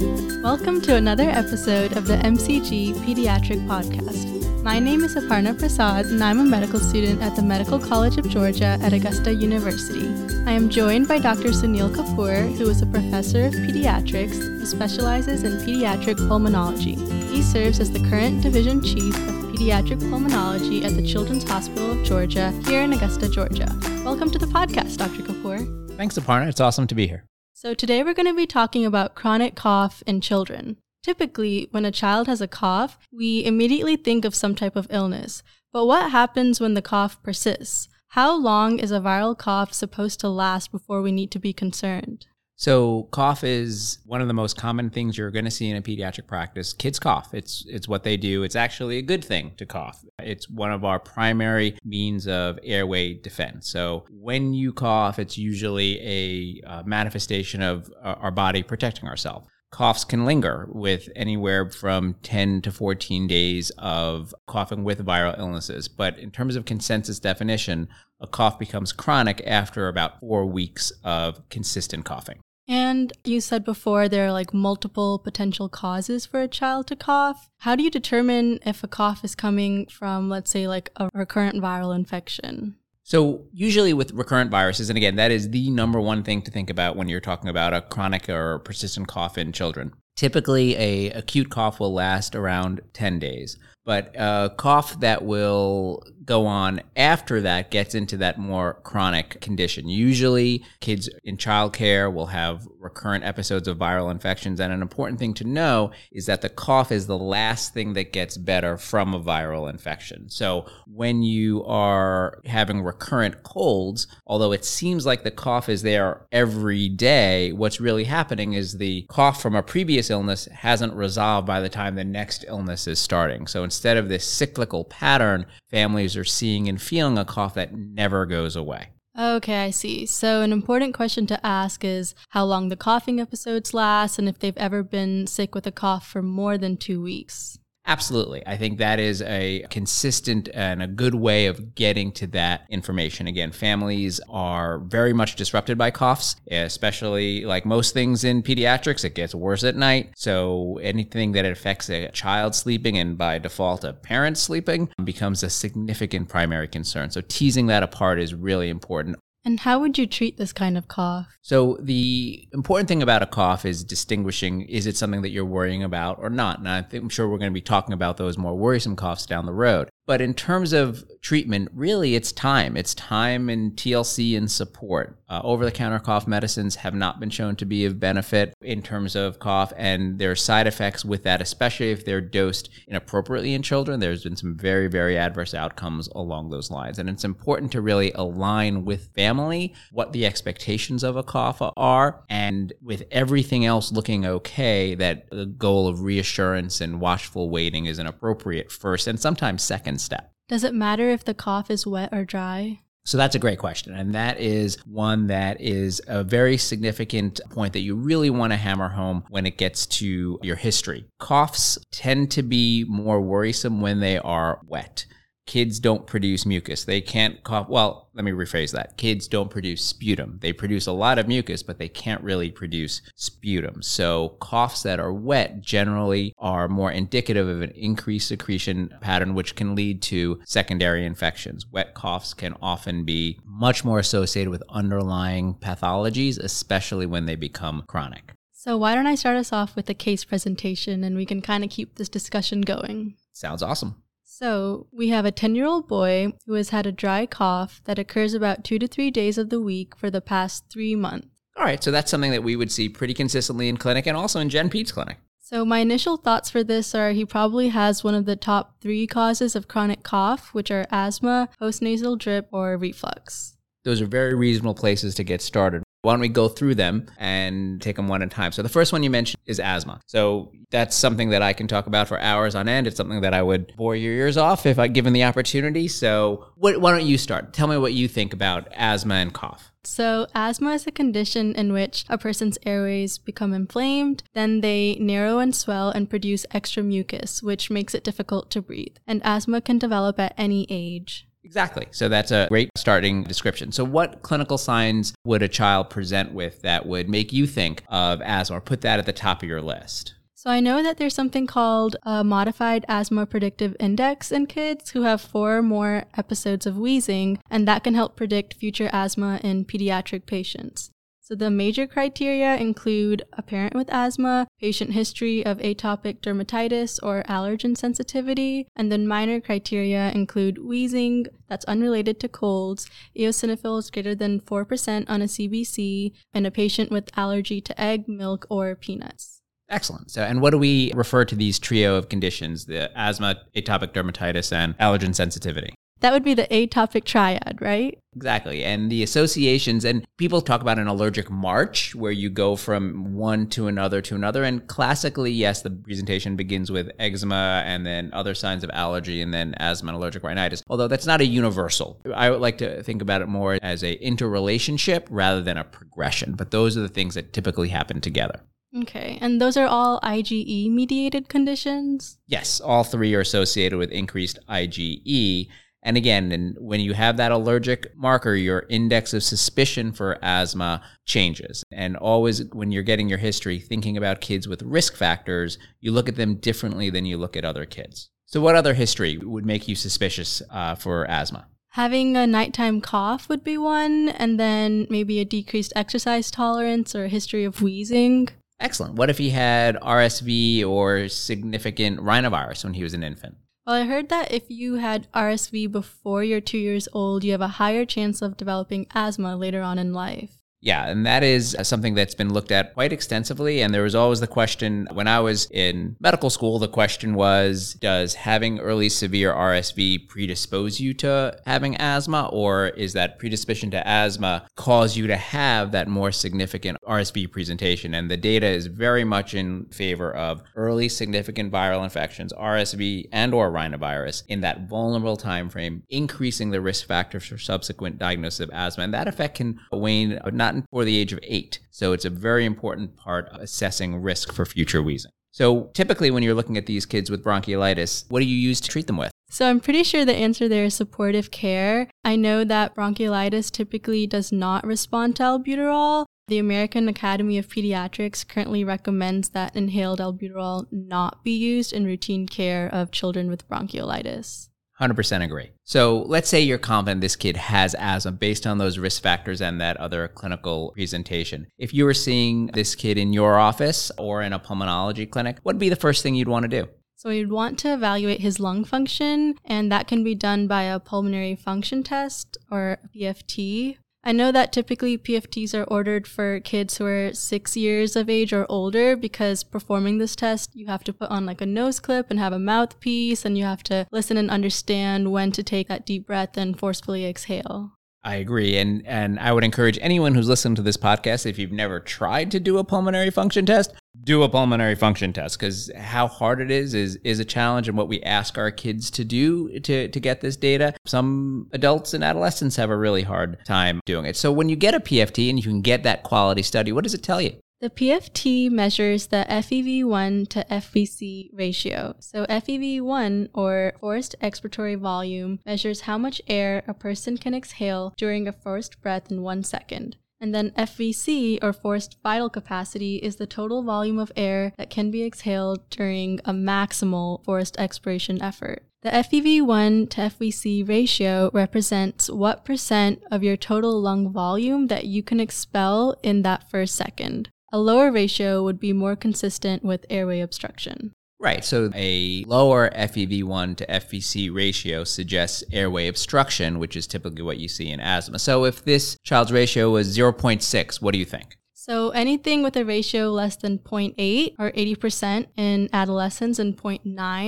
Welcome to another episode of the MCG Pediatric Podcast. My name is Aparna Prasad, and I'm a medical student at the Medical College of Georgia at Augusta University. I am joined by Dr. Sunil Kapoor, who is a professor of pediatrics who specializes in pediatric pulmonology. He serves as the current division chief of pediatric pulmonology at the Children's Hospital of Georgia here in Augusta, Georgia. Welcome to the podcast, Dr. Kapoor. Thanks, Aparna. It's awesome to be here. So, today we're going to be talking about chronic cough in children. Typically, when a child has a cough, we immediately think of some type of illness. But what happens when the cough persists? How long is a viral cough supposed to last before we need to be concerned? So cough is one of the most common things you're going to see in a pediatric practice. Kids cough. It's it's what they do. It's actually a good thing to cough. It's one of our primary means of airway defense. So when you cough, it's usually a uh, manifestation of uh, our body protecting ourselves coughs can linger with anywhere from 10 to 14 days of coughing with viral illnesses. But in terms of consensus definition, a cough becomes chronic after about four weeks of consistent coughing. And you said before there are like multiple potential causes for a child to cough. How do you determine if a cough is coming from, let's say, like a recurrent viral infection? So, usually with recurrent viruses, and again, that is the number one thing to think about when you're talking about a chronic or persistent cough in children. Typically, a acute cough will last around 10 days, but a cough that will go on after that gets into that more chronic condition. Usually, kids in childcare will have recurrent episodes of viral infections. And an important thing to know is that the cough is the last thing that gets better from a viral infection. So, when you are having recurrent colds, although it seems like the cough is there every day, what's really happening is the cough from a previous illness hasn't resolved by the time the next illness is starting. So, instead of this cyclical pattern, families are seeing and feeling a cough that never goes away. Okay, I see. So, an important question to ask is how long the coughing episodes last and if they've ever been sick with a cough for more than two weeks. Absolutely. I think that is a consistent and a good way of getting to that information. Again, families are very much disrupted by coughs, especially like most things in pediatrics, it gets worse at night. So anything that affects a child sleeping and by default a parent sleeping becomes a significant primary concern. So teasing that apart is really important. And how would you treat this kind of cough? So, the important thing about a cough is distinguishing is it something that you're worrying about or not? And I think, I'm sure we're going to be talking about those more worrisome coughs down the road. But in terms of treatment, really, it's time. It's time and TLC and support. Uh, Over the counter cough medicines have not been shown to be of benefit in terms of cough, and there are side effects with that, especially if they're dosed inappropriately in children. There's been some very, very adverse outcomes along those lines. And it's important to really align with family what the expectations of a cough are, and with everything else looking okay, that the goal of reassurance and watchful waiting is an appropriate first and sometimes second step. Does it matter if the cough is wet or dry? So that's a great question. And that is one that is a very significant point that you really want to hammer home when it gets to your history. Coughs tend to be more worrisome when they are wet kids don't produce mucus. They can't cough. Well, let me rephrase that. Kids don't produce sputum. They produce a lot of mucus, but they can't really produce sputum. So coughs that are wet generally are more indicative of an increased secretion pattern, which can lead to secondary infections. Wet coughs can often be much more associated with underlying pathologies, especially when they become chronic. So, why don't I start us off with a case presentation and we can kind of keep this discussion going? Sounds awesome. So, we have a 10 year old boy who has had a dry cough that occurs about two to three days of the week for the past three months. All right, so that's something that we would see pretty consistently in clinic and also in Gen Peds clinic. So, my initial thoughts for this are he probably has one of the top three causes of chronic cough, which are asthma, postnasal drip, or reflux. Those are very reasonable places to get started. Why don't we go through them and take them one at a time? So, the first one you mentioned is asthma. So, that's something that I can talk about for hours on end. It's something that I would bore your ears off if I given the opportunity. So, what, why don't you start? Tell me what you think about asthma and cough. So, asthma is a condition in which a person's airways become inflamed, then they narrow and swell and produce extra mucus, which makes it difficult to breathe. And asthma can develop at any age. Exactly. So that's a great starting description. So, what clinical signs would a child present with that would make you think of asthma or put that at the top of your list? So I know that there's something called a modified asthma predictive index in kids who have four or more episodes of wheezing, and that can help predict future asthma in pediatric patients. So the major criteria include a parent with asthma, patient history of atopic dermatitis or allergen sensitivity, and then minor criteria include wheezing that's unrelated to colds, eosinophils greater than 4% on a CBC, and a patient with allergy to egg, milk, or peanuts. Excellent. So, and what do we refer to these trio of conditions the asthma, atopic dermatitis, and allergen sensitivity? That would be the atopic triad, right? Exactly. And the associations, and people talk about an allergic march where you go from one to another to another. And classically, yes, the presentation begins with eczema and then other signs of allergy and then asthma and allergic rhinitis. Although that's not a universal. I would like to think about it more as a interrelationship rather than a progression. But those are the things that typically happen together. Okay. And those are all IgE mediated conditions? Yes, all three are associated with increased IgE. And again, and when you have that allergic marker, your index of suspicion for asthma changes. And always, when you're getting your history, thinking about kids with risk factors, you look at them differently than you look at other kids. So, what other history would make you suspicious uh, for asthma? Having a nighttime cough would be one, and then maybe a decreased exercise tolerance or a history of wheezing. Excellent. What if he had RSV or significant rhinovirus when he was an infant? Well, I heard that if you had RSV before you're two years old, you have a higher chance of developing asthma later on in life. Yeah, and that is uh, something that's been looked at quite extensively. And there was always the question when I was in medical school, the question was Does having early severe RSV predispose you to having asthma, or is that predisposition to asthma cause you to have that more significant RSV presentation? And the data is very much in favor of early significant viral infections, RSV and or rhinovirus, in that vulnerable time frame, increasing the risk factors for subsequent diagnosis of asthma. And that effect can wane not not before the age of eight. So it's a very important part of assessing risk for future wheezing. So typically, when you're looking at these kids with bronchiolitis, what do you use to treat them with? So I'm pretty sure the answer there is supportive care. I know that bronchiolitis typically does not respond to albuterol. The American Academy of Pediatrics currently recommends that inhaled albuterol not be used in routine care of children with bronchiolitis. 100% agree. So let's say you're confident this kid has asthma based on those risk factors and that other clinical presentation. If you were seeing this kid in your office or in a pulmonology clinic, what would be the first thing you'd want to do? So you'd want to evaluate his lung function, and that can be done by a pulmonary function test or PFT. I know that typically PFTs are ordered for kids who are six years of age or older because performing this test, you have to put on like a nose clip and have a mouthpiece, and you have to listen and understand when to take that deep breath and forcefully exhale. I agree. And and I would encourage anyone who's listening to this podcast, if you've never tried to do a pulmonary function test, do a pulmonary function test because how hard it is is is a challenge and what we ask our kids to do to to get this data. Some adults and adolescents have a really hard time doing it. So when you get a PFT and you can get that quality study, what does it tell you? The PFT measures the FEV1 to FVC ratio. So, FEV1, or forced expiratory volume, measures how much air a person can exhale during a forced breath in one second. And then FVC, or forced vital capacity, is the total volume of air that can be exhaled during a maximal forced expiration effort. The FEV1 to FVC ratio represents what percent of your total lung volume that you can expel in that first second. A lower ratio would be more consistent with airway obstruction. Right. So a lower FEV1 to FVC ratio suggests airway obstruction, which is typically what you see in asthma. So if this child's ratio was 0.6, what do you think? So anything with a ratio less than 0.8 or 80% in adolescents and 0.9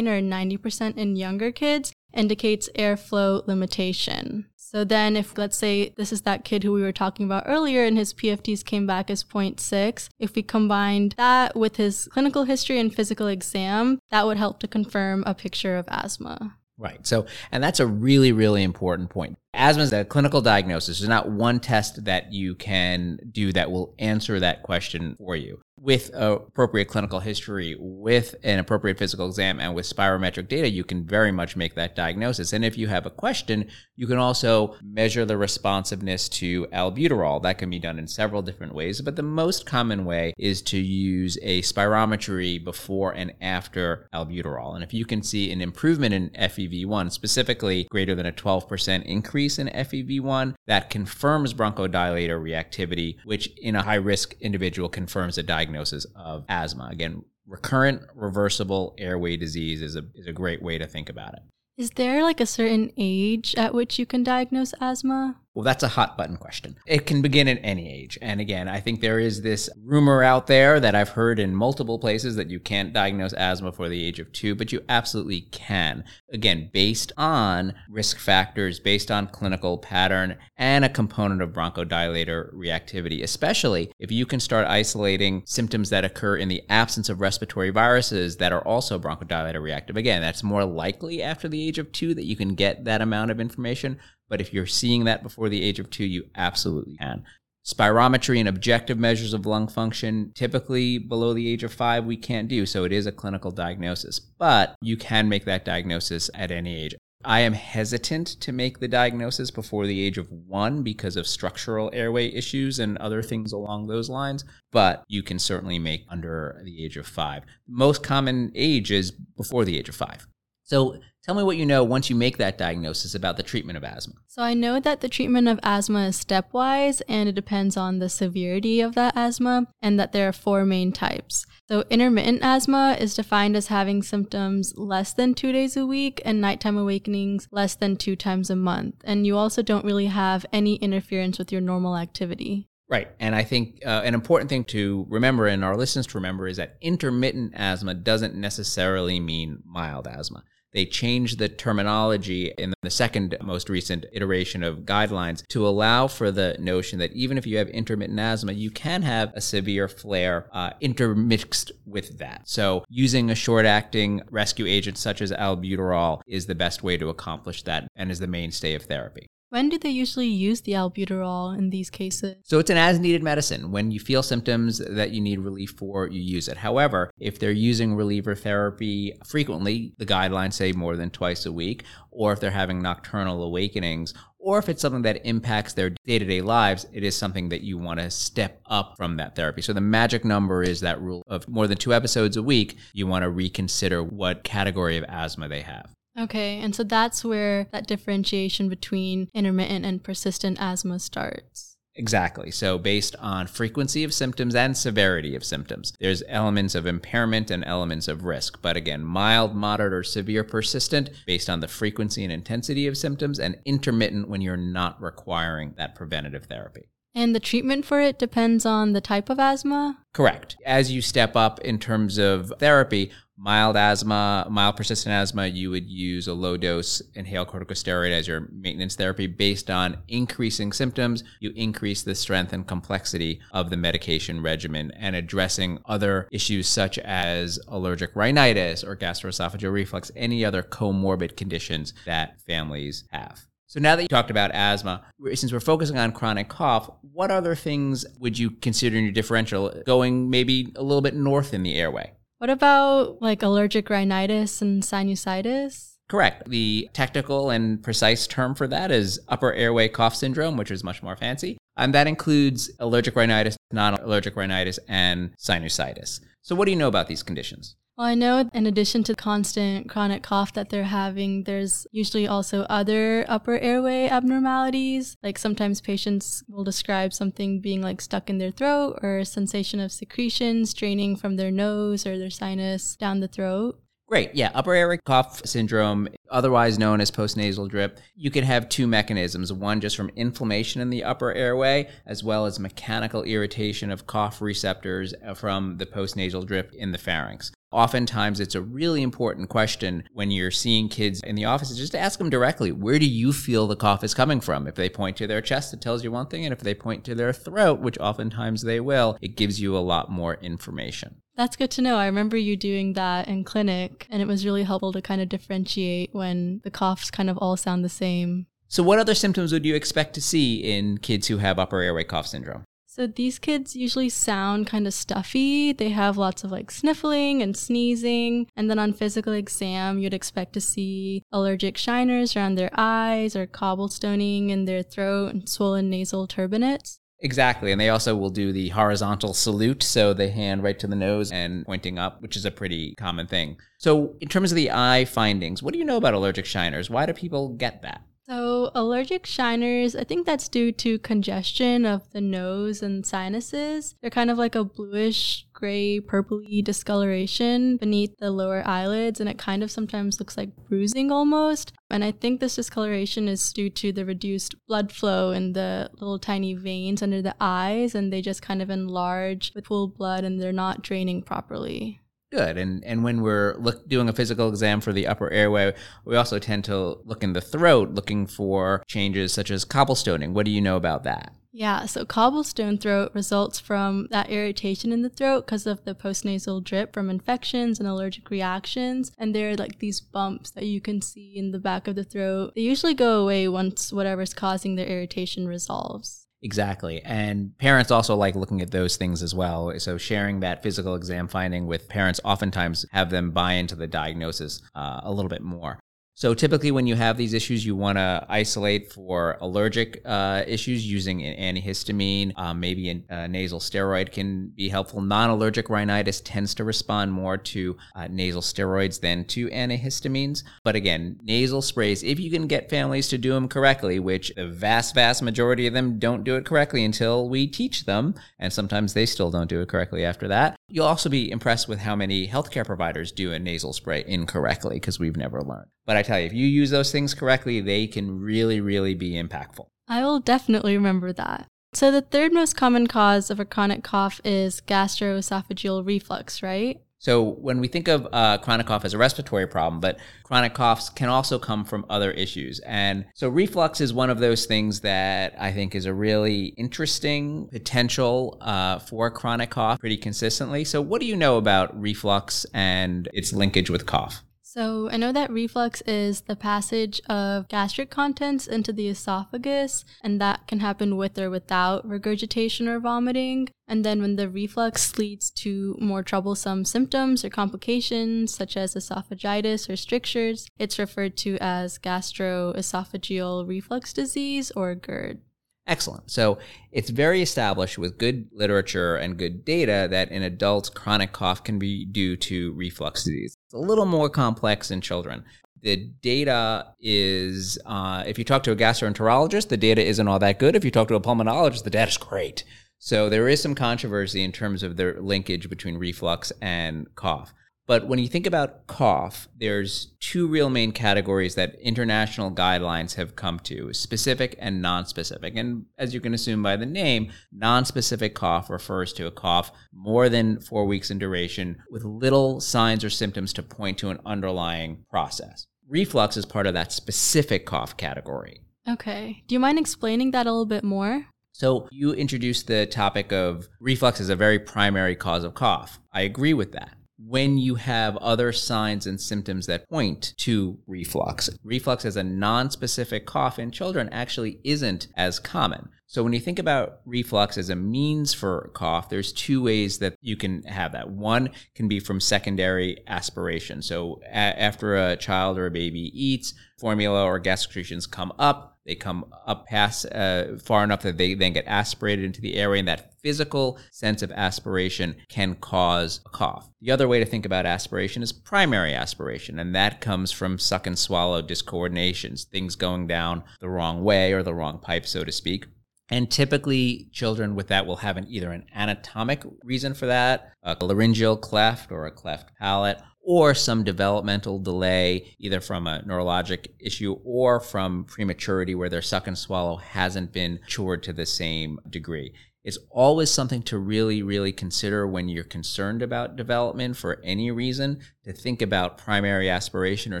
or 90% in younger kids indicates airflow limitation. So then if let's say this is that kid who we were talking about earlier and his PFTs came back as 0.6, if we combined that with his clinical history and physical exam, that would help to confirm a picture of asthma. Right. So, and that's a really, really important point. Asthma is a clinical diagnosis. There's not one test that you can do that will answer that question for you with appropriate clinical history, with an appropriate physical exam, and with spirometric data, you can very much make that diagnosis. And if you have a question, you can also measure the responsiveness to albuterol. That can be done in several different ways, but the most common way is to use a spirometry before and after albuterol. And if you can see an improvement in FEV1, specifically greater than a 12% increase in FEV1, that confirms bronchodilator reactivity, which in a high risk individual confirms a diagnosis of asthma. Again, recurrent reversible airway disease is a, is a great way to think about it. Is there like a certain age at which you can diagnose asthma? Well, that's a hot button question. It can begin at any age. And again, I think there is this rumor out there that I've heard in multiple places that you can't diagnose asthma for the age of two, but you absolutely can. Again, based on risk factors, based on clinical pattern, and a component of bronchodilator reactivity, especially if you can start isolating symptoms that occur in the absence of respiratory viruses that are also bronchodilator reactive. Again, that's more likely after the age of two that you can get that amount of information. But if you're seeing that before the age of two, you absolutely can. Spirometry and objective measures of lung function, typically below the age of five, we can't do. So it is a clinical diagnosis, but you can make that diagnosis at any age. I am hesitant to make the diagnosis before the age of one because of structural airway issues and other things along those lines, but you can certainly make under the age of five. Most common age is before the age of five. So tell me what you know once you make that diagnosis about the treatment of asthma. So I know that the treatment of asthma is stepwise and it depends on the severity of that asthma and that there are four main types. So intermittent asthma is defined as having symptoms less than two days a week and nighttime awakenings less than two times a month. And you also don't really have any interference with your normal activity. Right. And I think uh, an important thing to remember and our listeners to remember is that intermittent asthma doesn't necessarily mean mild asthma. They changed the terminology in the second most recent iteration of guidelines to allow for the notion that even if you have intermittent asthma, you can have a severe flare uh, intermixed with that. So, using a short acting rescue agent such as albuterol is the best way to accomplish that and is the mainstay of therapy. When do they usually use the albuterol in these cases? So it's an as needed medicine. When you feel symptoms that you need relief for, you use it. However, if they're using reliever therapy frequently, the guidelines say more than twice a week, or if they're having nocturnal awakenings, or if it's something that impacts their day to day lives, it is something that you want to step up from that therapy. So the magic number is that rule of more than two episodes a week. You want to reconsider what category of asthma they have. Okay, and so that's where that differentiation between intermittent and persistent asthma starts. Exactly. So, based on frequency of symptoms and severity of symptoms, there's elements of impairment and elements of risk. But again, mild, moderate, or severe persistent based on the frequency and intensity of symptoms, and intermittent when you're not requiring that preventative therapy. And the treatment for it depends on the type of asthma? Correct. As you step up in terms of therapy, mild asthma, mild persistent asthma, you would use a low dose inhaled corticosteroid as your maintenance therapy based on increasing symptoms. You increase the strength and complexity of the medication regimen and addressing other issues such as allergic rhinitis or gastroesophageal reflux, any other comorbid conditions that families have. So now that you talked about asthma, since we're focusing on chronic cough, what other things would you consider in your differential going maybe a little bit north in the airway? What about like allergic rhinitis and sinusitis? Correct. The technical and precise term for that is upper airway cough syndrome, which is much more fancy. And that includes allergic rhinitis, non allergic rhinitis, and sinusitis. So, what do you know about these conditions? Well, I know in addition to constant chronic cough that they're having, there's usually also other upper airway abnormalities. Like sometimes patients will describe something being like stuck in their throat or a sensation of secretions draining from their nose or their sinus down the throat. Great. Yeah. Upper airway cough syndrome, otherwise known as postnasal drip, you can have two mechanisms. One just from inflammation in the upper airway, as well as mechanical irritation of cough receptors from the postnasal drip in the pharynx. Oftentimes, it's a really important question when you're seeing kids in the office is just to ask them directly, where do you feel the cough is coming from? If they point to their chest, it tells you one thing. And if they point to their throat, which oftentimes they will, it gives you a lot more information. That's good to know. I remember you doing that in clinic, and it was really helpful to kind of differentiate when the coughs kind of all sound the same. So, what other symptoms would you expect to see in kids who have upper airway cough syndrome? So these kids usually sound kind of stuffy. They have lots of like sniffling and sneezing. And then on physical exam, you'd expect to see allergic shiners around their eyes or cobblestoning in their throat and swollen nasal turbinates. Exactly. And they also will do the horizontal salute. So they hand right to the nose and pointing up, which is a pretty common thing. So, in terms of the eye findings, what do you know about allergic shiners? Why do people get that? So, allergic shiners, I think that's due to congestion of the nose and sinuses. They're kind of like a bluish, gray, purpley discoloration beneath the lower eyelids, and it kind of sometimes looks like bruising almost. And I think this discoloration is due to the reduced blood flow in the little tiny veins under the eyes, and they just kind of enlarge with full blood and they're not draining properly. Good. And and when we're look, doing a physical exam for the upper airway, we also tend to look in the throat, looking for changes such as cobblestoning. What do you know about that? Yeah, so cobblestone throat results from that irritation in the throat because of the postnasal drip from infections and allergic reactions. And there are like these bumps that you can see in the back of the throat. They usually go away once whatever's causing the irritation resolves. Exactly. And parents also like looking at those things as well. So sharing that physical exam finding with parents oftentimes have them buy into the diagnosis uh, a little bit more. So typically, when you have these issues, you want to isolate for allergic uh, issues using an antihistamine. Um, maybe a, a, nasal steroid can be helpful. Non-allergic rhinitis tends to respond more to uh, nasal steroids than to antihistamines. But again, nasal sprays, if you can get families to do them correctly, which the vast, vast majority of them don't do it correctly until we teach them, and sometimes they still don't do it correctly after that. You'll also be impressed with how many healthcare providers do a nasal spray incorrectly because we've never learned. But I tell you, if you use those things correctly, they can really, really be impactful. I will definitely remember that. So, the third most common cause of a chronic cough is gastroesophageal reflux, right? So, when we think of uh, chronic cough as a respiratory problem, but chronic coughs can also come from other issues. And so, reflux is one of those things that I think is a really interesting potential uh, for chronic cough pretty consistently. So, what do you know about reflux and its linkage with cough? So, I know that reflux is the passage of gastric contents into the esophagus, and that can happen with or without regurgitation or vomiting. And then, when the reflux leads to more troublesome symptoms or complications, such as esophagitis or strictures, it's referred to as gastroesophageal reflux disease or GERD. Excellent. So it's very established with good literature and good data that in adults, chronic cough can be due to reflux disease. It's a little more complex in children. The data is, uh, if you talk to a gastroenterologist, the data isn't all that good. If you talk to a pulmonologist, the data is great. So there is some controversy in terms of the linkage between reflux and cough. But when you think about cough, there's two real main categories that international guidelines have come to specific and non specific. And as you can assume by the name, non specific cough refers to a cough more than four weeks in duration with little signs or symptoms to point to an underlying process. Reflux is part of that specific cough category. Okay. Do you mind explaining that a little bit more? So, you introduced the topic of reflux as a very primary cause of cough. I agree with that when you have other signs and symptoms that point to reflux. Reflux as a non-specific cough in children actually isn't as common. So when you think about reflux as a means for cough, there's two ways that you can have that. One can be from secondary aspiration. So a- after a child or a baby eats, formula or gas secretions come up, they come up past uh, far enough that they then get aspirated into the airway, and that physical sense of aspiration can cause a cough. The other way to think about aspiration is primary aspiration, and that comes from suck and swallow discoordinations, things going down the wrong way or the wrong pipe, so to speak. And typically, children with that will have an, either an anatomic reason for that, a laryngeal cleft or a cleft palate, or some developmental delay, either from a neurologic issue or from prematurity where their suck and swallow hasn't been matured to the same degree. It's always something to really, really consider when you're concerned about development for any reason to think about primary aspiration or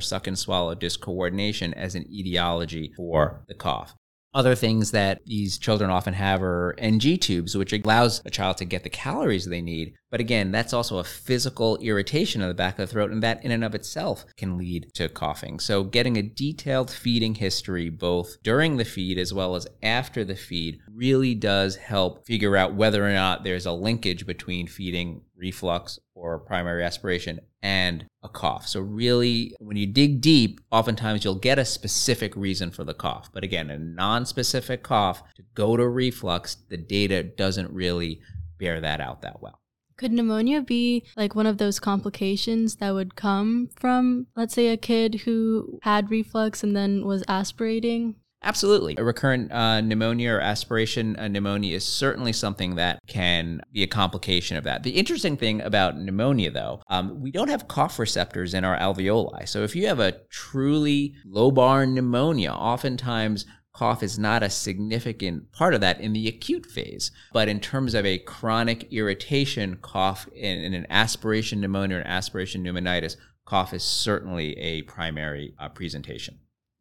suck and swallow discoordination as an etiology for the cough. Other things that these children often have are NG tubes, which allows a child to get the calories they need, But again, that's also a physical irritation of the back of the throat, and that in and of itself can lead to coughing. So, getting a detailed feeding history both during the feed as well as after the feed really does help figure out whether or not there's a linkage between feeding reflux or primary aspiration and a cough. So, really, when you dig deep, oftentimes you'll get a specific reason for the cough. But again, a non specific cough to go to reflux, the data doesn't really bear that out that well. Could pneumonia be like one of those complications that would come from, let's say, a kid who had reflux and then was aspirating? Absolutely. A recurrent uh, pneumonia or aspiration pneumonia is certainly something that can be a complication of that. The interesting thing about pneumonia, though, um, we don't have cough receptors in our alveoli. So if you have a truly lobar pneumonia, oftentimes cough is not a significant part of that in the acute phase. But in terms of a chronic irritation, cough in, in an aspiration pneumonia or an aspiration pneumonitis, cough is certainly a primary uh, presentation.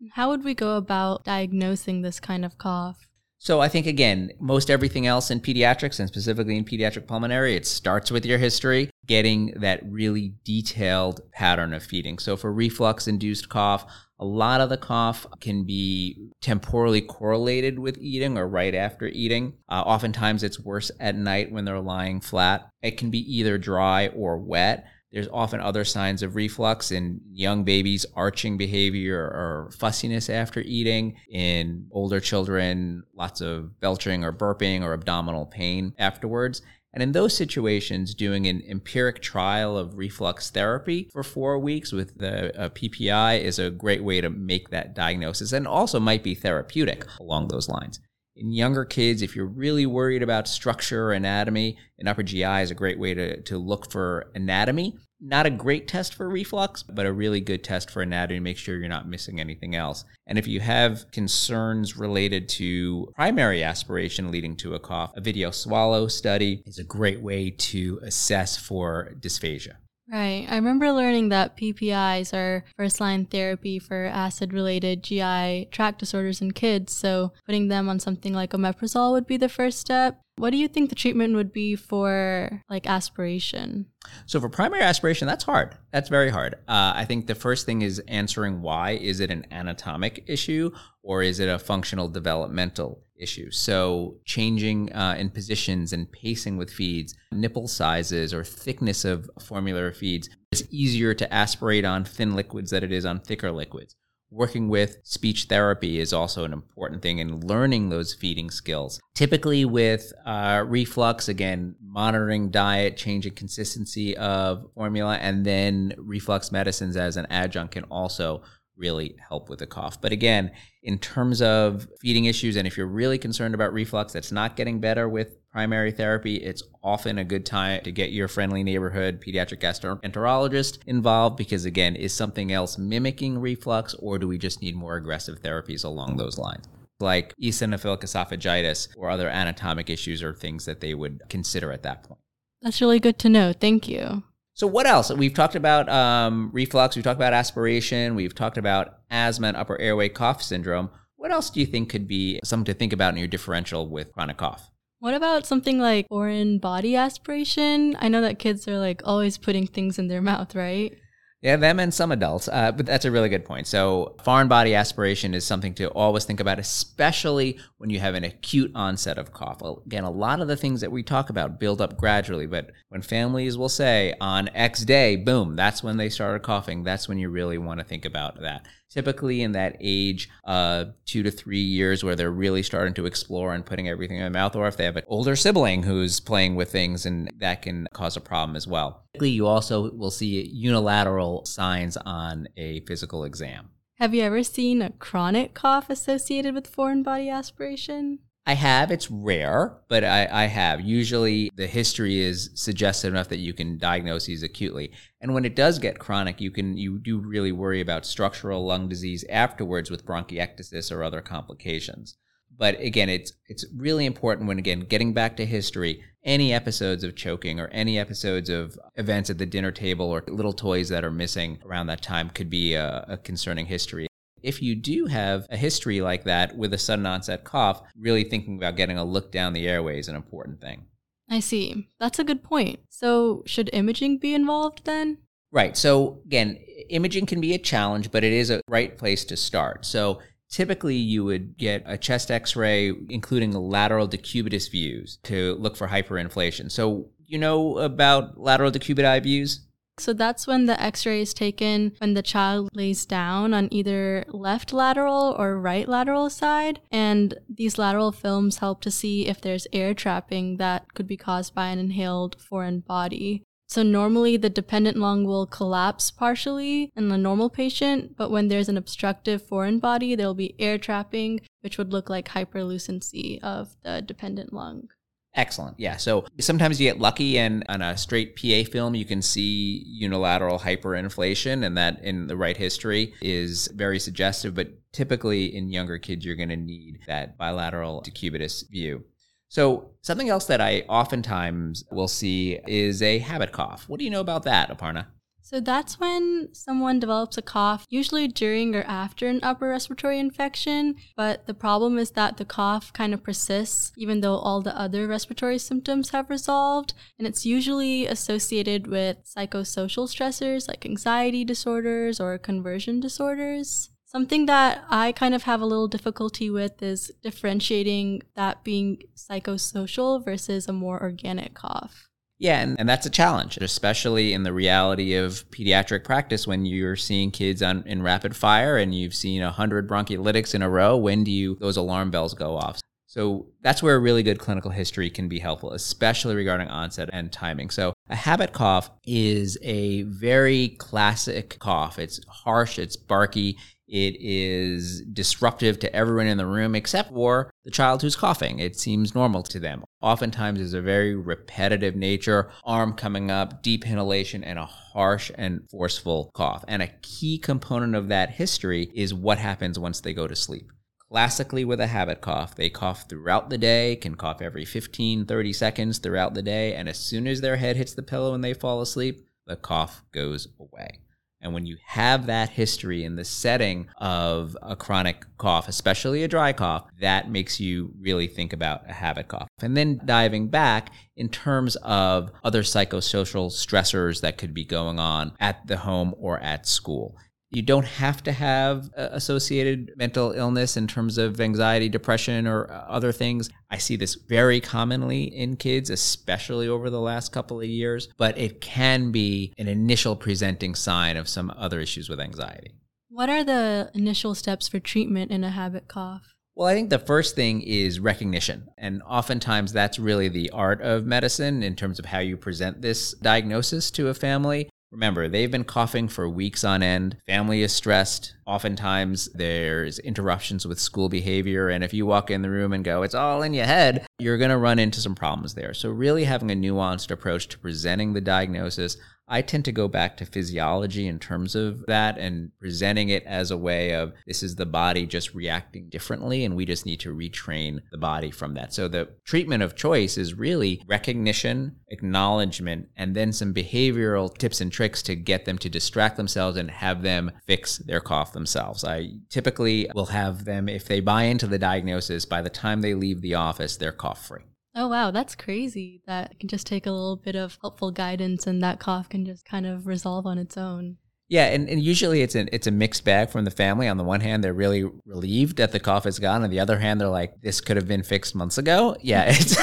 How would we go about diagnosing this kind of cough? So I think again, most everything else in pediatrics and specifically in pediatric pulmonary, it starts with your history, getting that really detailed pattern of feeding. So for reflux induced cough, a lot of the cough can be temporally correlated with eating or right after eating. Uh, oftentimes it's worse at night when they're lying flat. It can be either dry or wet. There's often other signs of reflux in young babies, arching behavior or fussiness after eating. In older children, lots of belching or burping or abdominal pain afterwards. And in those situations, doing an empiric trial of reflux therapy for four weeks with the PPI is a great way to make that diagnosis and also might be therapeutic along those lines. In younger kids, if you're really worried about structure or anatomy, an upper GI is a great way to, to look for anatomy. Not a great test for reflux, but a really good test for anatomy to make sure you're not missing anything else. And if you have concerns related to primary aspiration leading to a cough, a video swallow study is a great way to assess for dysphagia. Right. I remember learning that PPIs are first line therapy for acid related GI tract disorders in kids. So putting them on something like omeprazole would be the first step. What do you think the treatment would be for like aspiration? So for primary aspiration, that's hard. That's very hard. Uh, I think the first thing is answering why. Is it an anatomic issue or is it a functional developmental issue? So changing uh, in positions and pacing with feeds, nipple sizes or thickness of formula feeds. It's easier to aspirate on thin liquids than it is on thicker liquids working with speech therapy is also an important thing in learning those feeding skills. Typically, with uh, reflux, again, monitoring diet, changing consistency of formula, and then reflux medicines as an adjunct can also really help with the cough. But again, in terms of feeding issues, and if you're really concerned about reflux that's not getting better with primary therapy, it's often a good time to get your friendly neighborhood pediatric gastroenterologist involved because, again, is something else mimicking reflux or do we just need more aggressive therapies along those lines? Like eosinophilic esophagitis or other anatomic issues or things that they would consider at that point. That's really good to know. Thank you. So, what else? We've talked about um, reflux, we've talked about aspiration, we've talked about asthma and upper airway cough syndrome. What else do you think could be something to think about in your differential with chronic cough? What about something like foreign body aspiration? I know that kids are like always putting things in their mouth, right? Yeah, them and some adults. Uh, but that's a really good point. So, foreign body aspiration is something to always think about, especially when you have an acute onset of cough. Again, a lot of the things that we talk about build up gradually, but when families will say on X day, boom, that's when they started coughing, that's when you really want to think about that typically in that age uh, two to three years where they're really starting to explore and putting everything in their mouth, or if they have an older sibling who's playing with things, and that can cause a problem as well. Typically, you also will see unilateral signs on a physical exam. Have you ever seen a chronic cough associated with foreign body aspiration? I have. It's rare, but I, I, have. Usually the history is suggestive enough that you can diagnose these acutely. And when it does get chronic, you can you do really worry about structural lung disease afterwards with bronchiectasis or other complications. But again, it's it's really important when again getting back to history, any episodes of choking or any episodes of events at the dinner table or little toys that are missing around that time could be a, a concerning history. If you do have a history like that with a sudden onset cough, really thinking about getting a look down the airway is an important thing. I see. That's a good point. So, should imaging be involved then? Right. So, again, imaging can be a challenge, but it is a right place to start. So, typically you would get a chest x-ray including lateral decubitus views to look for hyperinflation. So, you know about lateral decubiti views? So that's when the x ray is taken when the child lays down on either left lateral or right lateral side. And these lateral films help to see if there's air trapping that could be caused by an inhaled foreign body. So normally the dependent lung will collapse partially in the normal patient, but when there's an obstructive foreign body, there'll be air trapping, which would look like hyperlucency of the dependent lung. Excellent. Yeah. So sometimes you get lucky, and on a straight PA film, you can see unilateral hyperinflation, and that in the right history is very suggestive. But typically in younger kids, you're going to need that bilateral decubitus view. So something else that I oftentimes will see is a habit cough. What do you know about that, Aparna? So that's when someone develops a cough, usually during or after an upper respiratory infection. But the problem is that the cough kind of persists even though all the other respiratory symptoms have resolved. And it's usually associated with psychosocial stressors like anxiety disorders or conversion disorders. Something that I kind of have a little difficulty with is differentiating that being psychosocial versus a more organic cough. Yeah, and, and that's a challenge, especially in the reality of pediatric practice when you're seeing kids on in rapid fire and you've seen a hundred bronchiolitics in a row. When do you those alarm bells go off? So that's where a really good clinical history can be helpful, especially regarding onset and timing. So a habit cough is a very classic cough. It's harsh, it's barky, it is disruptive to everyone in the room except for the child who's coughing. It seems normal to them. Oftentimes, there's a very repetitive nature, arm coming up, deep inhalation, and a harsh and forceful cough. And a key component of that history is what happens once they go to sleep. Classically, with a habit cough, they cough throughout the day, can cough every 15, 30 seconds throughout the day, and as soon as their head hits the pillow and they fall asleep, the cough goes away. And when you have that history in the setting of a chronic cough, especially a dry cough, that makes you really think about a habit cough. And then diving back in terms of other psychosocial stressors that could be going on at the home or at school. You don't have to have associated mental illness in terms of anxiety, depression, or uh, other things. I see this very commonly in kids, especially over the last couple of years, but it can be an initial presenting sign of some other issues with anxiety. What are the initial steps for treatment in a habit cough? Well, I think the first thing is recognition. And oftentimes that's really the art of medicine in terms of how you present this diagnosis to a family. Remember, they've been coughing for weeks on end. Family is stressed. Oftentimes, there's interruptions with school behavior. And if you walk in the room and go, it's all in your head, you're going to run into some problems there. So, really having a nuanced approach to presenting the diagnosis, I tend to go back to physiology in terms of that and presenting it as a way of this is the body just reacting differently, and we just need to retrain the body from that. So the treatment of choice is really recognition, acknowledgement, and then some behavioral tips and tricks to get them to distract themselves and have them fix their cough themselves. I typically will have them, if they buy into the diagnosis, by the time they leave the office, they're cough free. Oh, wow. That's crazy. That can just take a little bit of helpful guidance and that cough can just kind of resolve on its own. Yeah, and, and usually it's a it's a mixed bag from the family. On the one hand, they're really relieved that the cough is gone. On the other hand, they're like, "This could have been fixed months ago." Yeah, it's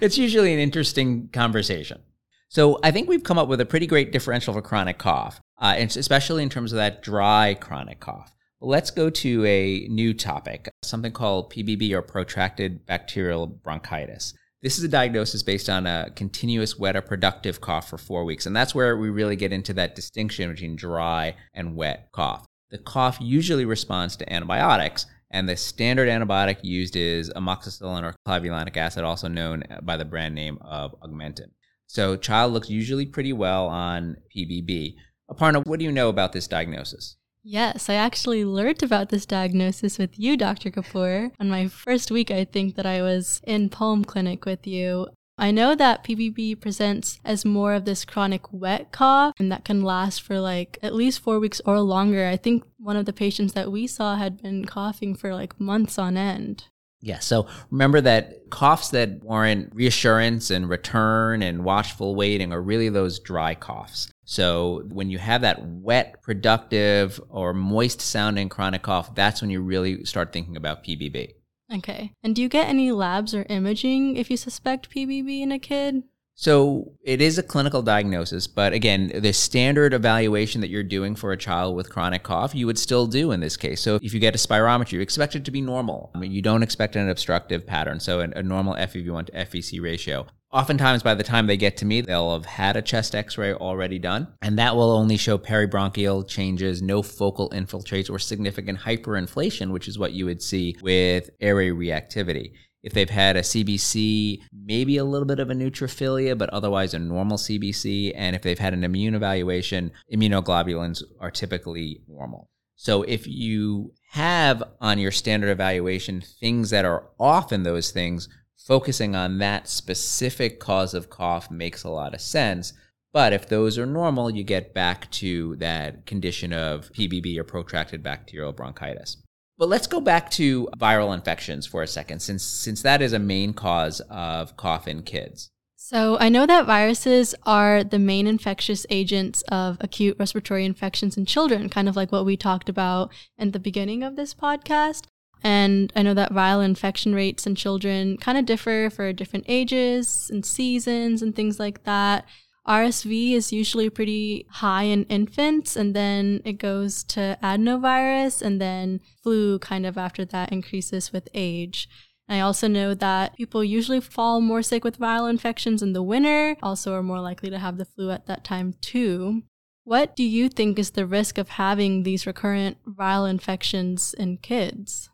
it's usually an interesting conversation. So I think we've come up with a pretty great differential for chronic cough, uh, and especially in terms of that dry chronic cough. Let's go to a new topic, something called PBB or protracted bacterial bronchitis. This is a diagnosis based on a continuous wet or productive cough for four weeks. And that's where we really get into that distinction between dry and wet cough. The cough usually responds to antibiotics, and the standard antibiotic used is amoxicillin or clavulanic acid, also known by the brand name of Augmentin. So, child looks usually pretty well on PBB. Aparna, what do you know about this diagnosis? Yes, I actually learned about this diagnosis with you, Dr. Kapoor, on my first week, I think, that I was in Pulm Clinic with you. I know that PBB presents as more of this chronic wet cough and that can last for like at least four weeks or longer. I think one of the patients that we saw had been coughing for like months on end. Yeah, so remember that coughs that warrant reassurance and return and watchful waiting are really those dry coughs. So when you have that wet, productive, or moist sounding chronic cough, that's when you really start thinking about PBB. Okay. And do you get any labs or imaging if you suspect PBB in a kid? So it is a clinical diagnosis, but again, the standard evaluation that you're doing for a child with chronic cough, you would still do in this case. So if you get a spirometry, you expect it to be normal. I mean, you don't expect an obstructive pattern, so a normal FEV1 to FVC ratio. Oftentimes, by the time they get to me, they'll have had a chest x ray already done, and that will only show peribronchial changes, no focal infiltrates, or significant hyperinflation, which is what you would see with airway reactivity. If they've had a CBC, maybe a little bit of a neutrophilia, but otherwise a normal CBC. And if they've had an immune evaluation, immunoglobulins are typically normal. So if you have on your standard evaluation things that are off in those things, focusing on that specific cause of cough makes a lot of sense. But if those are normal, you get back to that condition of PBB or protracted bacterial bronchitis. But let's go back to viral infections for a second, since since that is a main cause of cough in kids. So I know that viruses are the main infectious agents of acute respiratory infections in children, kind of like what we talked about in the beginning of this podcast. And I know that viral infection rates in children kind of differ for different ages and seasons and things like that. RSV is usually pretty high in infants, and then it goes to adenovirus, and then flu kind of after that increases with age. And I also know that people usually fall more sick with viral infections in the winter, also are more likely to have the flu at that time too. What do you think is the risk of having these recurrent viral infections in kids?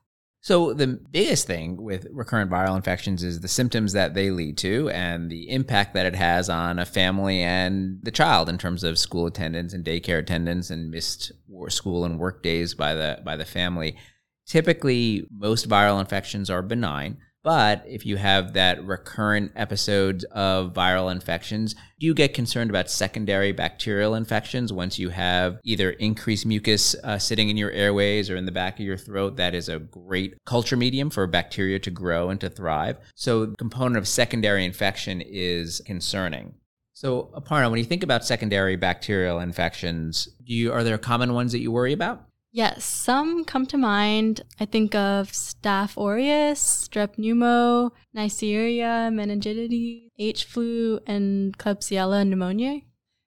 So, the biggest thing with recurrent viral infections is the symptoms that they lead to and the impact that it has on a family and the child in terms of school attendance and daycare attendance and missed school and work days by the by the family. Typically, most viral infections are benign, but if you have that recurrent episodes of viral infections, do you get concerned about secondary bacterial infections once you have either increased mucus uh, sitting in your airways or in the back of your throat? That is a great culture medium for bacteria to grow and to thrive. So, the component of secondary infection is concerning. So, Aparna, when you think about secondary bacterial infections, you, are there common ones that you worry about? Yes, some come to mind. I think of Staph aureus, strep pneumo, Neisseria meningitidis, H flu, and Klebsiella pneumoniae.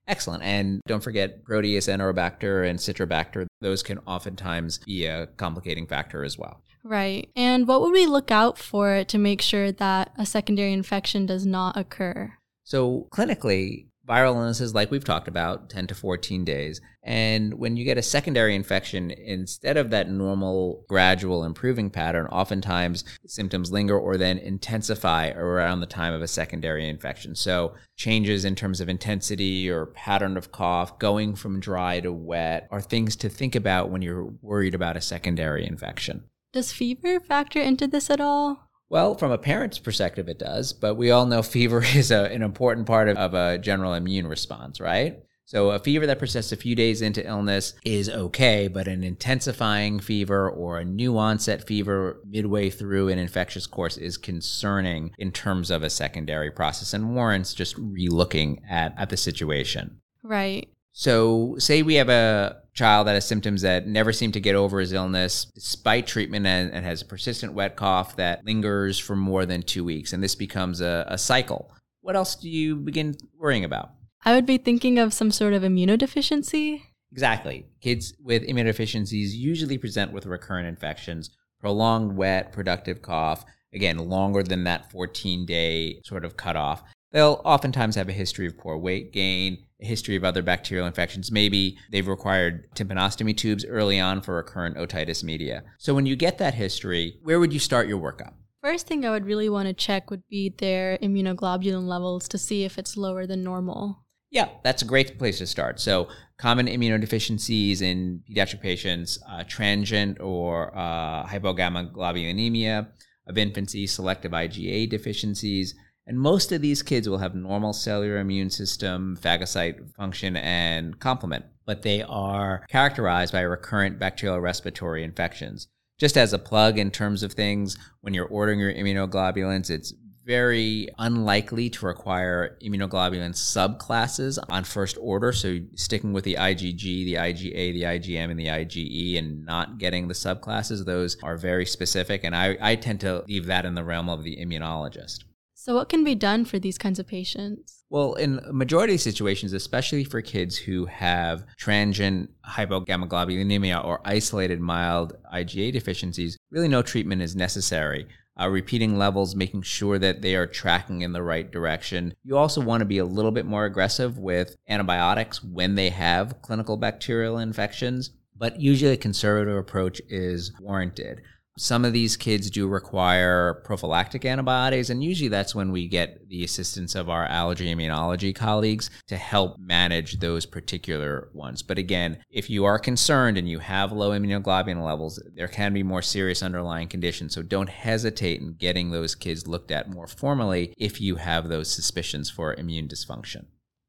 Excellent. And don't forget Proteus enterobacter and Citrobacter. Those can oftentimes be a complicating factor as well. Right. And what would we look out for to make sure that a secondary infection does not occur? So, clinically, viral illnesses, like we've talked about, 10 to 14 days. And when you get a secondary infection, instead of that normal gradual improving pattern, oftentimes symptoms linger or then intensify around the time of a secondary infection. So changes in terms of intensity or pattern of cough, going from dry to wet, are things to think about when you're worried about a secondary infection. Does fever factor into this at all? Well, from a parent's perspective, it does, but we all know fever is a, an important part of, of a general immune response, right? So, a fever that persists a few days into illness is okay, but an intensifying fever or a new onset fever midway through an infectious course is concerning in terms of a secondary process and warrants just relooking at, at the situation. Right. So, say we have a child that has symptoms that never seem to get over his illness despite treatment and, and has a persistent wet cough that lingers for more than two weeks, and this becomes a, a cycle. What else do you begin worrying about? I would be thinking of some sort of immunodeficiency. Exactly. Kids with immunodeficiencies usually present with recurrent infections, prolonged wet, productive cough, again, longer than that 14 day sort of cutoff. They'll oftentimes have a history of poor weight gain, a history of other bacterial infections. Maybe they've required tympanostomy tubes early on for recurrent otitis media. So when you get that history, where would you start your workup? First thing I would really want to check would be their immunoglobulin levels to see if it's lower than normal. Yeah, that's a great place to start. So, common immunodeficiencies in pediatric patients, uh, transient or uh, hypogammaglobulinemia of infancy, selective IgA deficiencies, and most of these kids will have normal cellular immune system, phagocyte function, and complement, but they are characterized by recurrent bacterial respiratory infections. Just as a plug in terms of things, when you're ordering your immunoglobulins, it's very unlikely to require immunoglobulin subclasses on first order. So sticking with the IgG, the IgA, the IgM, and the IgE and not getting the subclasses, those are very specific. And I, I tend to leave that in the realm of the immunologist. So, what can be done for these kinds of patients? Well, in majority of situations, especially for kids who have transient hypogammaglobulinemia or isolated mild IgA deficiencies, really no treatment is necessary uh, repeating levels, making sure that they are tracking in the right direction. You also want to be a little bit more aggressive with antibiotics when they have clinical bacterial infections, but usually a conservative approach is warranted. Some of these kids do require prophylactic antibiotics, and usually that's when we get the assistance of our allergy immunology colleagues to help manage those particular ones. But again, if you are concerned and you have low immunoglobulin levels, there can be more serious underlying conditions. So don't hesitate in getting those kids looked at more formally if you have those suspicions for immune dysfunction.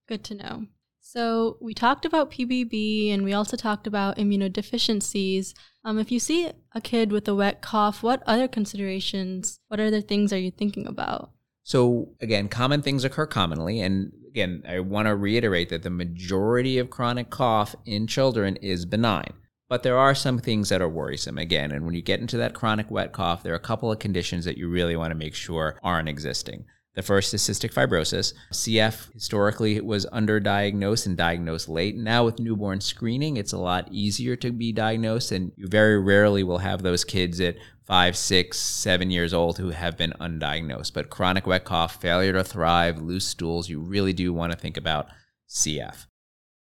Good to know. So, we talked about PBB and we also talked about immunodeficiencies. Um, if you see a kid with a wet cough, what other considerations, what other things are you thinking about? So, again, common things occur commonly. And again, I want to reiterate that the majority of chronic cough in children is benign. But there are some things that are worrisome again. And when you get into that chronic wet cough, there are a couple of conditions that you really want to make sure aren't existing. The first is cystic fibrosis. CF historically was underdiagnosed and diagnosed late. Now, with newborn screening, it's a lot easier to be diagnosed, and you very rarely will have those kids at five, six, seven years old who have been undiagnosed. But chronic wet cough, failure to thrive, loose stools, you really do want to think about CF.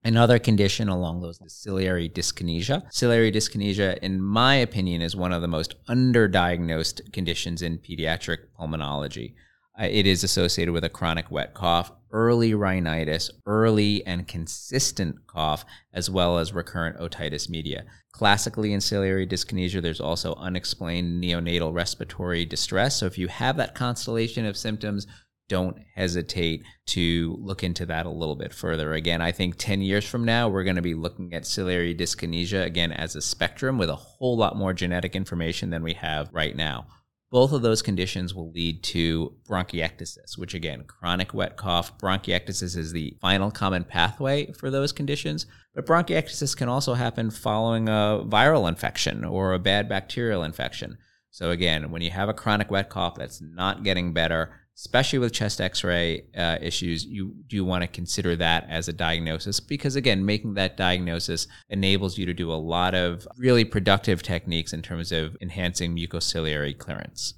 Another condition along those is ciliary dyskinesia. Ciliary dyskinesia, in my opinion, is one of the most underdiagnosed conditions in pediatric pulmonology. Uh, it is associated with a chronic wet cough, early rhinitis, early and consistent cough, as well as recurrent otitis media. Classically, in ciliary dyskinesia, there's also unexplained neonatal respiratory distress. So, if you have that constellation of symptoms, don't hesitate to look into that a little bit further. Again, I think 10 years from now, we're going to be looking at ciliary dyskinesia again as a spectrum with a whole lot more genetic information than we have right now. Both of those conditions will lead to bronchiectasis, which again, chronic wet cough, bronchiectasis is the final common pathway for those conditions. But bronchiectasis can also happen following a viral infection or a bad bacterial infection. So again, when you have a chronic wet cough that's not getting better, especially with chest x-ray uh, issues you do want to consider that as a diagnosis because again making that diagnosis enables you to do a lot of really productive techniques in terms of enhancing mucociliary clearance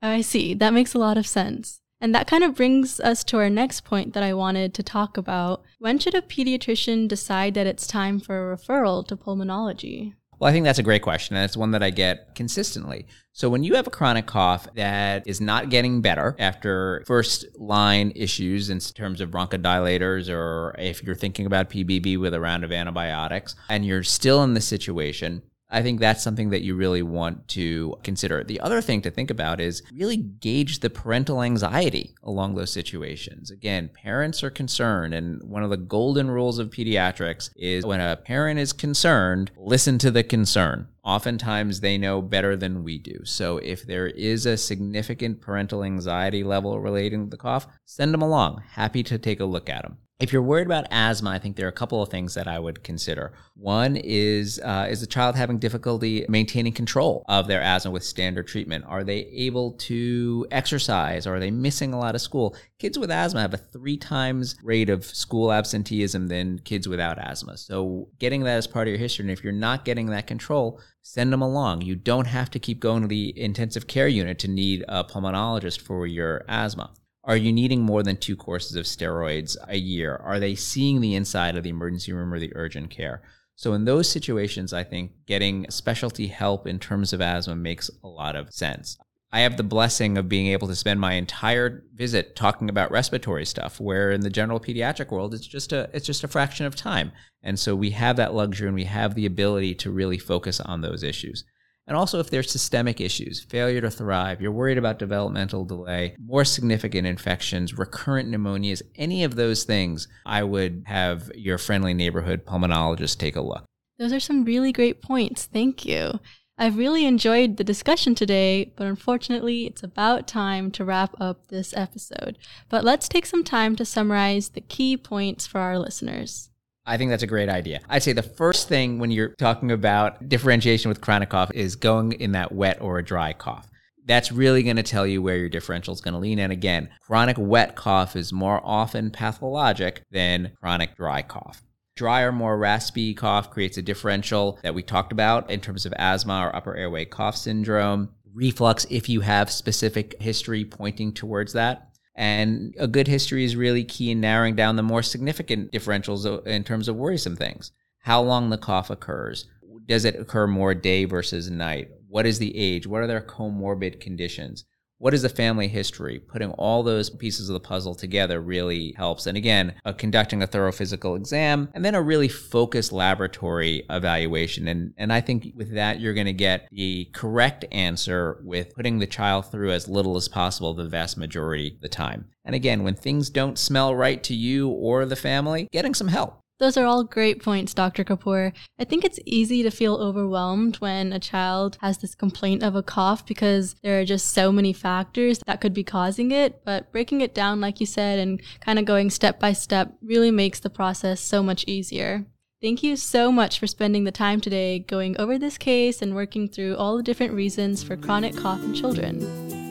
i see that makes a lot of sense and that kind of brings us to our next point that I wanted to talk about. When should a pediatrician decide that it's time for a referral to pulmonology? Well, I think that's a great question. And it's one that I get consistently. So, when you have a chronic cough that is not getting better after first line issues in terms of bronchodilators, or if you're thinking about PBB with a round of antibiotics, and you're still in this situation, I think that's something that you really want to consider. The other thing to think about is really gauge the parental anxiety along those situations. Again, parents are concerned, and one of the golden rules of pediatrics is when a parent is concerned, listen to the concern. Oftentimes, they know better than we do. So, if there is a significant parental anxiety level relating to the cough, send them along. Happy to take a look at them. If you're worried about asthma, I think there are a couple of things that I would consider. One is uh, is the child having difficulty maintaining control of their asthma with standard treatment? Are they able to exercise? Are they missing a lot of school? Kids with asthma have a three times rate of school absenteeism than kids without asthma. So getting that as part of your history, and if you're not getting that control, send them along. You don't have to keep going to the intensive care unit to need a pulmonologist for your asthma. Are you needing more than two courses of steroids a year? Are they seeing the inside of the emergency room or the urgent care? So, in those situations, I think getting specialty help in terms of asthma makes a lot of sense. I have the blessing of being able to spend my entire visit talking about respiratory stuff, where in the general pediatric world, it's just a it's just a fraction of time. And so we have that luxury and we have the ability to really focus on those issues. And also, if there's systemic issues, failure to thrive, you're worried about developmental delay, more significant infections, recurrent pneumonias, any of those things, I would have your friendly neighborhood pulmonologist take a look. Those are some really great points. Thank you. I've really enjoyed the discussion today, but unfortunately, it's about time to wrap up this episode. But let's take some time to summarize the key points for our listeners. I think that's a great idea. I'd say the first thing when you're talking about differentiation with chronic cough is going in that wet or a dry cough. That's really going to tell you where your differential is going to lean. And again, chronic wet cough is more often pathologic than chronic dry cough. Dry or more raspy cough creates a differential that we talked about in terms of asthma or upper airway cough syndrome. Reflux, if you have specific history pointing towards that. And a good history is really key in narrowing down the more significant differentials in terms of worrisome things. How long the cough occurs. Does it occur more day versus night? What is the age? What are their comorbid conditions? What is the family history? Putting all those pieces of the puzzle together really helps. And again, uh, conducting a thorough physical exam and then a really focused laboratory evaluation. And, and I think with that, you're going to get the correct answer with putting the child through as little as possible the vast majority of the time. And again, when things don't smell right to you or the family, getting some help. Those are all great points, Dr. Kapoor. I think it's easy to feel overwhelmed when a child has this complaint of a cough because there are just so many factors that could be causing it. But breaking it down, like you said, and kind of going step by step really makes the process so much easier. Thank you so much for spending the time today going over this case and working through all the different reasons for chronic cough in children.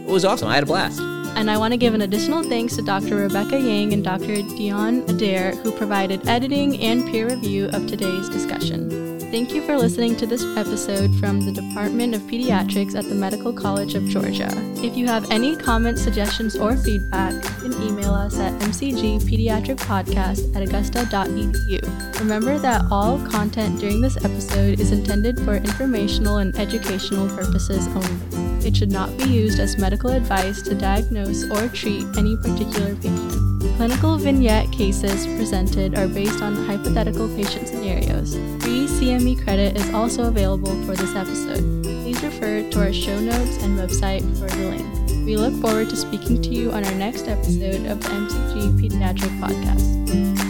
It was awesome. I had a blast. And I want to give an additional thanks to Dr. Rebecca Yang and Dr. Dionne Adair, who provided editing and peer review of today's discussion. Thank you for listening to this episode from the Department of Pediatrics at the Medical College of Georgia. If you have any comments, suggestions, or feedback, you can email us at mcgpediatricpodcast at augusta.edu. Remember that all content during this episode is intended for informational and educational purposes only. It should not be used as medical advice to diagnose or treat any particular patient. Clinical vignette cases presented are based on hypothetical patient scenarios. Free CME credit is also available for this episode. Please refer to our show notes and website for the link. We look forward to speaking to you on our next episode of the MCG Pediatric Podcast.